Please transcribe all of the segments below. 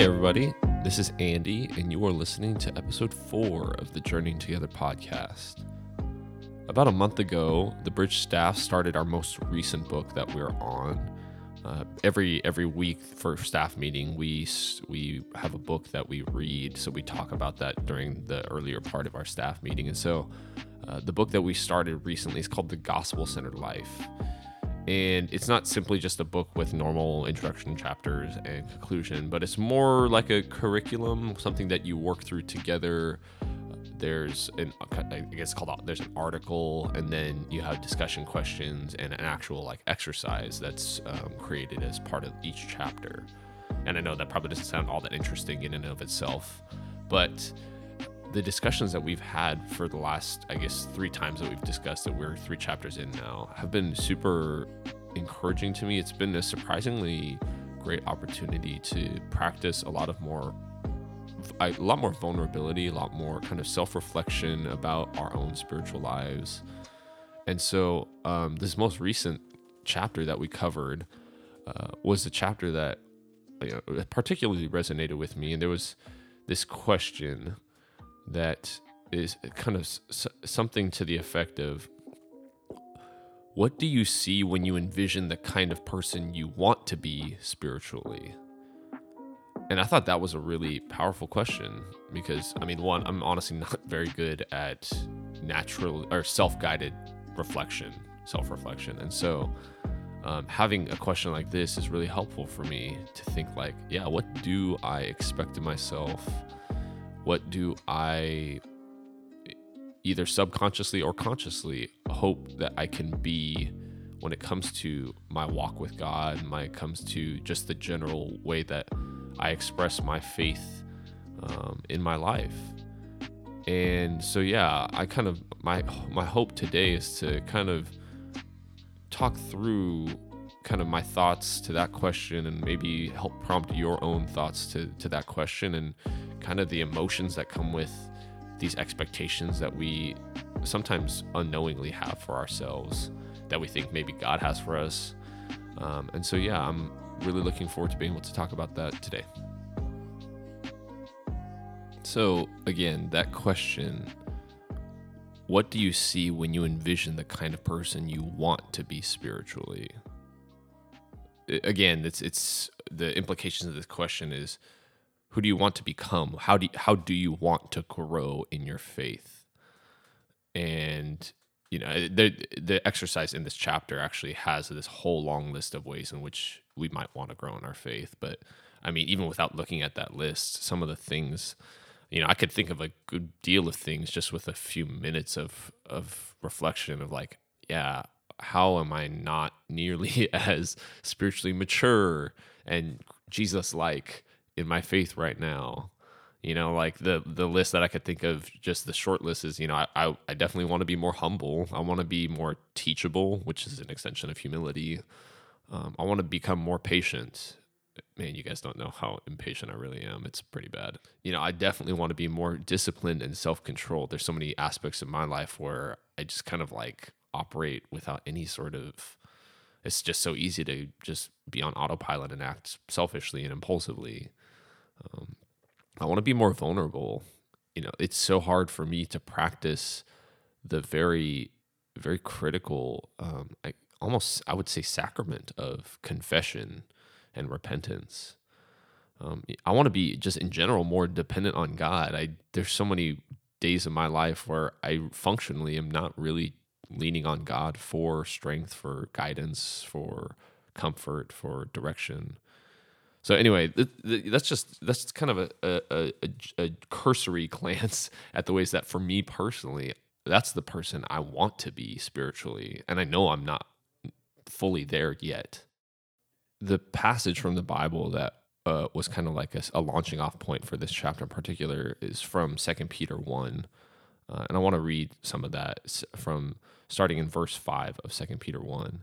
Hey, everybody. This is Andy, and you are listening to episode four of the Journeying Together podcast. About a month ago, the Bridge staff started our most recent book that we're on. Uh, every every week for staff meeting, we we have a book that we read, so we talk about that during the earlier part of our staff meeting. And so, uh, the book that we started recently is called The Gospel Centered Life and it's not simply just a book with normal introduction chapters and conclusion but it's more like a curriculum something that you work through together. There's an i guess called there's an article and then you have discussion questions and an actual like exercise that's um, created as part of each chapter. And i know that probably doesn't sound all that interesting in and of itself but the discussions that we've had for the last, I guess, three times that we've discussed that we're three chapters in now have been super encouraging to me. It's been a surprisingly great opportunity to practice a lot of more a lot more vulnerability, a lot more kind of self-reflection about our own spiritual lives. And so, um, this most recent chapter that we covered uh, was the chapter that you know, particularly resonated with me. And there was this question that is kind of s- something to the effect of what do you see when you envision the kind of person you want to be spiritually? And I thought that was a really powerful question because, I mean, one, I'm honestly not very good at natural or self guided reflection, self reflection. And so, um, having a question like this is really helpful for me to think, like, yeah, what do I expect of myself? What do I either subconsciously or consciously hope that I can be when it comes to my walk with God, when it comes to just the general way that I express my faith um, in my life. And so, yeah, I kind of my my hope today is to kind of talk through kind of my thoughts to that question and maybe help prompt your own thoughts to, to that question and kind of the emotions that come with these expectations that we sometimes unknowingly have for ourselves that we think maybe God has for us. Um, and so, yeah, I'm really looking forward to being able to talk about that today. So, again, that question what do you see when you envision the kind of person you want to be spiritually? Again, it's it's the implications of this question is who do you want to become? How do you, how do you want to grow in your faith? And you know, eh, the the exercise in this chapter actually has this whole long list of ways in which we might want to grow in our faith. But I mean, even without looking at that list, some of the things, you know, I could think of a good deal of things just with a few minutes of of reflection of like, yeah, how am I not nearly as spiritually mature and Jesus like? In my faith right now. You know like the the list that i could think of just the short list is you know i i, I definitely want to be more humble. I want to be more teachable which is an extension of humility. Um, i want to become more patient. Man you guys don't know how impatient i really am. It's pretty bad. You know i definitely want to be more disciplined and self-controlled. There's so many aspects of my life where i just kind of like operate without any sort of it's just so easy to just be on autopilot and act selfishly and impulsively um, I want to be more vulnerable. You know, it's so hard for me to practice the very, very critical, um, I, almost I would say sacrament of confession and repentance. Um, I want to be just in general more dependent on God. I there's so many days in my life where I functionally am not really leaning on God for strength, for guidance, for comfort, for direction. So anyway, th- th- that's just that's kind of a, a, a, a cursory glance at the ways that for me personally, that's the person I want to be spiritually, and I know I'm not fully there yet. The passage from the Bible that uh, was kind of like a, a, launching off point for this chapter in particular is from Second Peter one, uh, and I want to read some of that from starting in verse five of Second Peter one.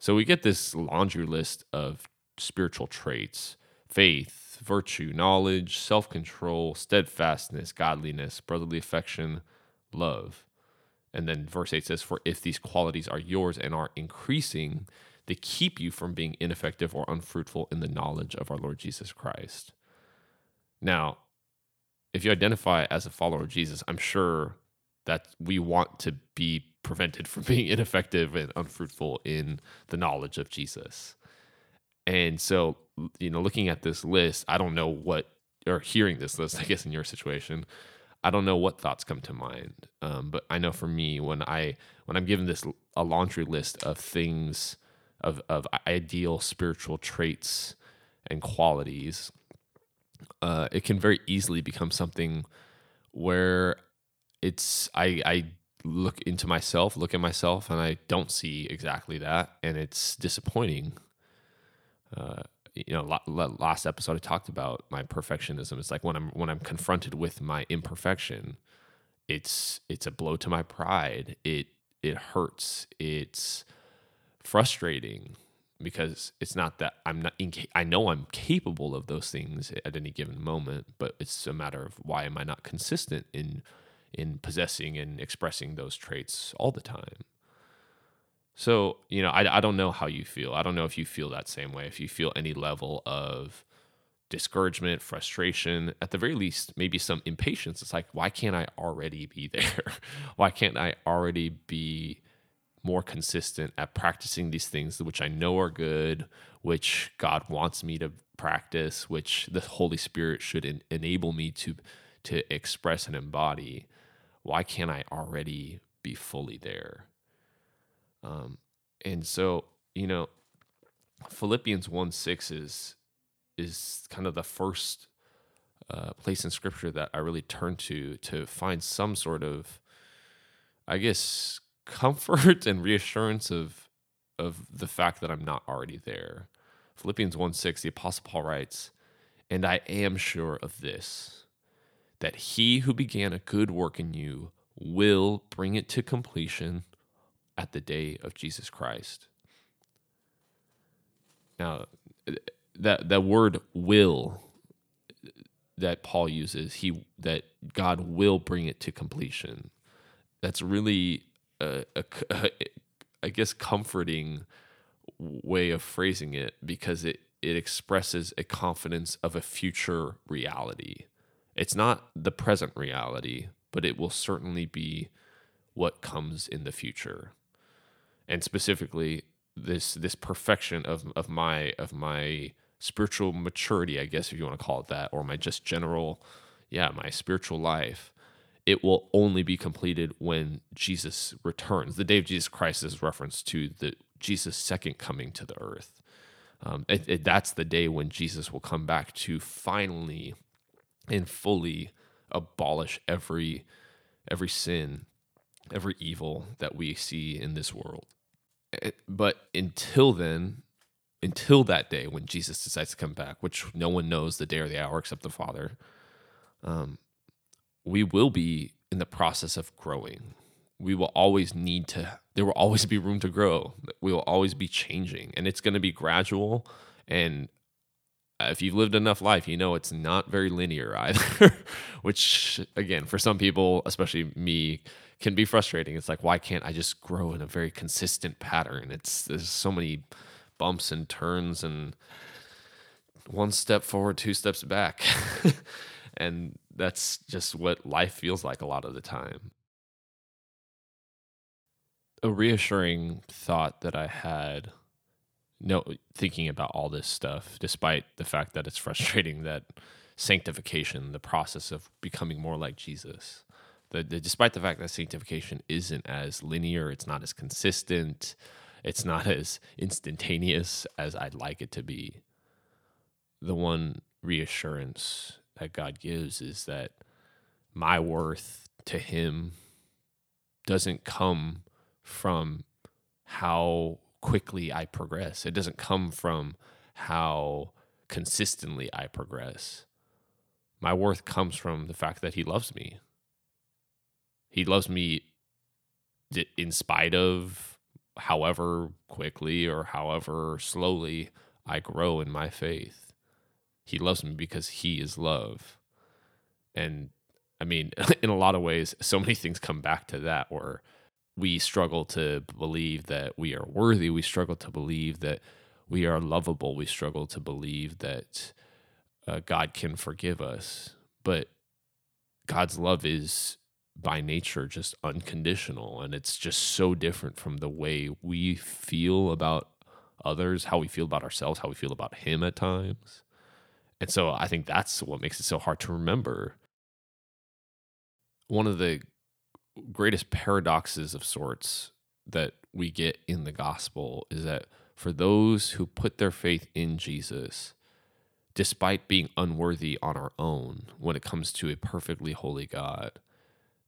So we get this laundry list of spiritual traits faith, virtue, knowledge, self control, steadfastness, godliness, brotherly affection, love. And then verse 8 says, For if these qualities are yours and are increasing, they keep you from being ineffective or unfruitful in the knowledge of our Lord Jesus Christ. Now, if you identify as a follower of Jesus, I'm sure that we want to be prevented from being ineffective and unfruitful in the knowledge of Jesus. And so, you know, looking at this list, I don't know what, or hearing this list, I guess in your situation, I don't know what thoughts come to mind. Um, but I know for me, when I when I'm given this a laundry list of things, of of ideal spiritual traits and qualities, uh, it can very easily become something where it's I I look into myself, look at myself, and I don't see exactly that, and it's disappointing. Uh, you know, last episode I talked about my perfectionism. It's like when I'm when I'm confronted with my imperfection, it's it's a blow to my pride. It it hurts. It's frustrating because it's not that I'm not I know I'm capable of those things at any given moment, but it's a matter of why am I not consistent in in possessing and expressing those traits all the time. So, you know, I, I don't know how you feel. I don't know if you feel that same way, if you feel any level of discouragement, frustration, at the very least, maybe some impatience. It's like, why can't I already be there? why can't I already be more consistent at practicing these things which I know are good, which God wants me to practice, which the Holy Spirit should en- enable me to to express and embody? Why can't I already be fully there? Um, and so, you know, Philippians 1 6 is, is kind of the first uh, place in scripture that I really turn to to find some sort of, I guess, comfort and reassurance of, of the fact that I'm not already there. Philippians 1 6, the Apostle Paul writes, And I am sure of this, that he who began a good work in you will bring it to completion at the day of Jesus Christ. Now, that that word will that Paul uses, he that God will bring it to completion. That's really a, a, a I guess comforting way of phrasing it because it it expresses a confidence of a future reality. It's not the present reality, but it will certainly be what comes in the future and specifically this this perfection of of my of my spiritual maturity, I guess if you want to call it that, or my just general, yeah, my spiritual life, it will only be completed when Jesus returns. The day of Jesus Christ is reference to the Jesus' second coming to the earth. Um, it, it, that's the day when Jesus will come back to finally and fully abolish every every sin, every evil that we see in this world. Eh, but until then, until that day when Jesus decides to come back, which no one knows the day or the hour except the Father, um, we will be in the process of growing. We will always need to, there will always be room to grow. We will always be changing, and it's going to be gradual. And Uh, if you've lived enough life, you know it's not very linear either, which, again, for some people, especially me, can be frustrating. It's like, why can't I just grow in a very consistent pattern? It's there's so many bumps and turns and one step forward, two steps back. and that's just what life feels like a lot of the time. A reassuring thought that I had no thinking about all this stuff despite the fact that it's frustrating that sanctification the process of becoming more like Jesus the, the, despite the fact that sanctification isn't as linear, it's not as consistent, it's not as instantaneous as I'd like it to be. The one reassurance that God gives is that my worth to Him doesn't come from how quickly I progress. It doesn't come from how consistently I progress. My worth comes from the fact that He loves me. He loves me in spite of however quickly or however slowly I grow in my faith. He loves me because He is love. And I mean, in a lot of ways, so many things come back to that where we struggle to believe that we are worthy. We struggle to believe that we are lovable. We struggle to believe that uh, God can forgive us. But God's love is by nature just unconditional. And it's just so different from the way we feel about others, how we feel about ourselves, how we feel about Him at times. And so I think that's what makes it so hard to remember. One of the greatest paradoxes of sorts that we get in the gospel is that for those who put their faith in Jesus, despite being unworthy on our own when it comes to a perfectly holy God,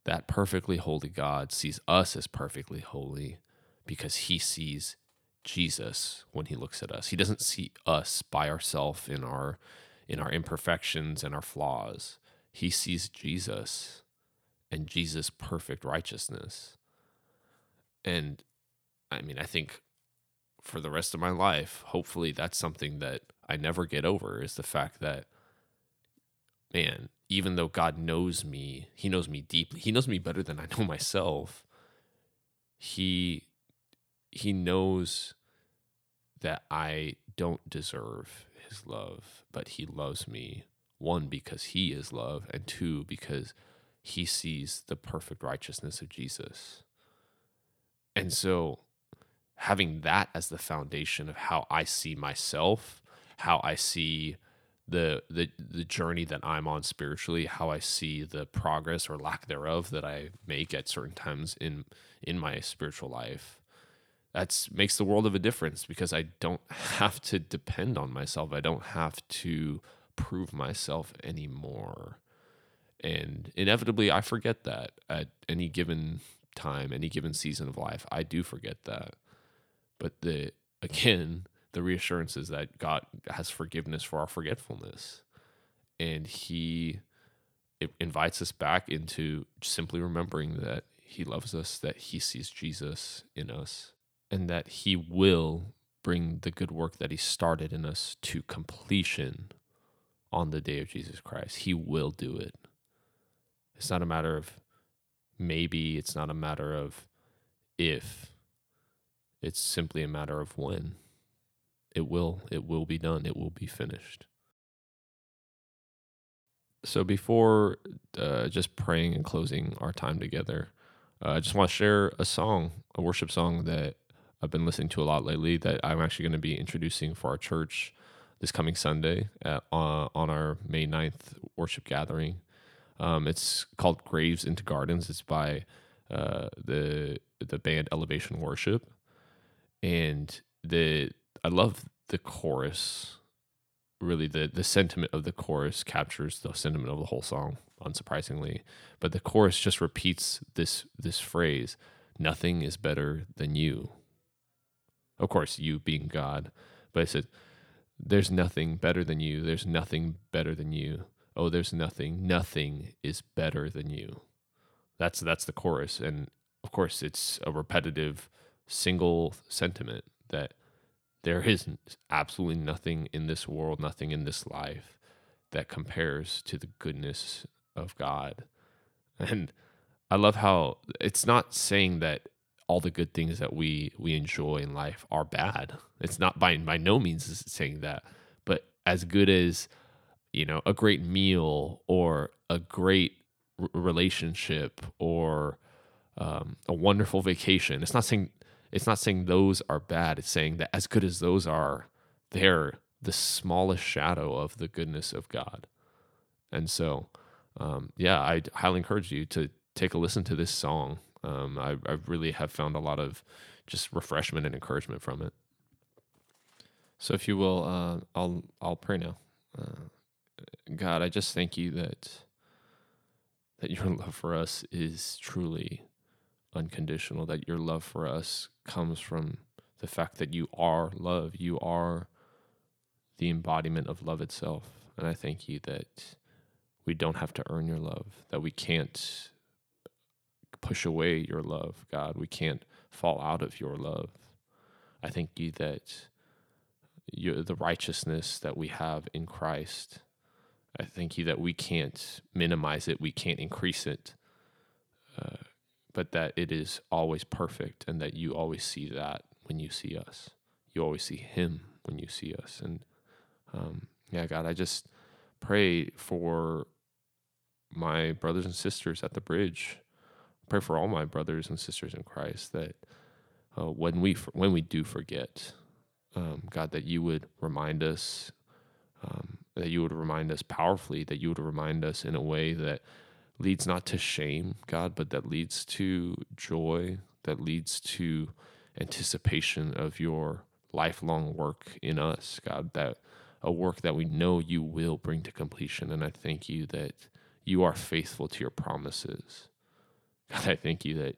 that perfectly holy God sees us as perfectly holy because he sees Jesus when he looks at us. He doesn't see us by ourselves in our in our imperfections and our flaws. He sees Jesus and Jesus' perfect righteousness. And I mean, I think for the rest of my life, hopefully that's something that I never get over is the fact that man, even though God knows me, he knows me deeply. He knows me better than I know myself. He he knows that I don't deserve his love, but he loves me one because he is love and two because he sees the perfect righteousness of Jesus. And so having that as the foundation of how I see myself, how I see the the the journey that I'm on spiritually, how I see the progress or lack thereof that I make at certain times in in my spiritual life. That's makes the world of a difference because I don't have to depend on myself. I don't have to prove myself anymore. And inevitably I forget that at any given time, any given season of life. I do forget that. But the again, the reassurance is that God has forgiveness for our forgetfulness. And He invites us back into simply remembering that He loves us, that He sees Jesus in us, and that He will bring the good work that He started in us to completion on the day of Jesus Christ. He will do it. It's not a matter of maybe, it's not a matter of if, it's simply a matter of when. It will it will be done. It will be finished. So before uh, just praying and closing our time together uh, i just want to share a song a worship song that i've been listening to a lot lately that i'm actually going to be introducing for our church this coming sunday at, uh, on our may 9th worship gathering um, it's called graves into gardens it's by uh, the the band elevation worship and the I love the chorus. Really, the the sentiment of the chorus captures the sentiment of the whole song, unsurprisingly. But the chorus just repeats this this phrase: "Nothing is better than you." Of course, you being God, but it says, "There's nothing better than you. There's nothing better than you. Oh, there's nothing. Nothing is better than you." That's that's the chorus, and of course, it's a repetitive single sentiment that there is absolutely nothing in this world, nothing in this life that compares to the goodness of God. And I love how it's not saying that all the good things that we we enjoy in life are bad. It's not by by no means saying that, but as good as you know a great meal or a great r- relationship or um, a wonderful vacation. It's not saying it's not saying those are bad. It's saying that as good as those are, they're the smallest shadow of the goodness of God. And so, um, yeah, I highly encourage you to take a listen to this song. Um, I, I really have found a lot of just refreshment and encouragement from it. So, if you will, uh, I'll I'll pray now. Uh, God, I just thank you that that your love for us is truly unconditional, that your love for us comes from the fact that you are love. You are the embodiment of love itself. And I thank you that we don't have to earn your love, that we can't push away your love, God. We can't fall out of your love. I thank you that you, the righteousness that we have in Christ, I thank you that we can't minimize it, we can't increase it, uh, but that it is always perfect and that you always see that when you see us. You always see Him when you see us. And um, yeah, God, I just pray for my brothers and sisters at the bridge. Pray for all my brothers and sisters in Christ that uh, when we when we do forget, um, God, that you would remind us, um, that you would remind us powerfully, that you would remind us in a way that leads not to shame, God, but that leads to joy, that leads to anticipation of your lifelong work in us, God, that a work that we know you will bring to completion. And I thank you that you are faithful to your promises. God, I thank you that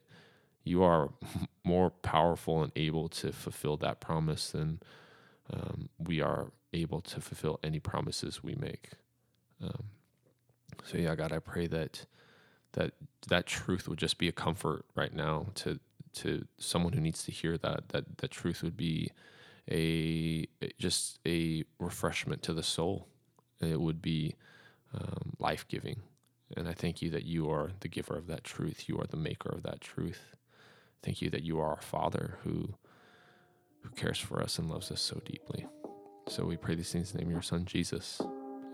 you are more powerful and able to fulfill that promise than um, we are able to fulfill any promises we make. Um, so yeah, God, I pray that that that truth would just be a comfort right now to to someone who needs to hear that that that truth would be a just a refreshment to the soul. It would be um, life giving. And I thank you that you are the giver of that truth. You are the maker of that truth. Thank you that you are our Father who who cares for us and loves us so deeply. So we pray these things in the name of your Son, Jesus.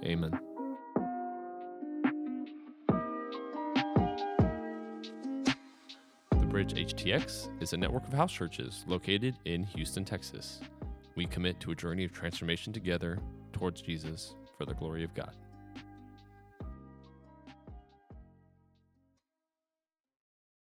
Amen. The Bridge HTX is a network of house churches located in Houston, Texas. We commit to a journey of transformation together towards Jesus for the glory of God.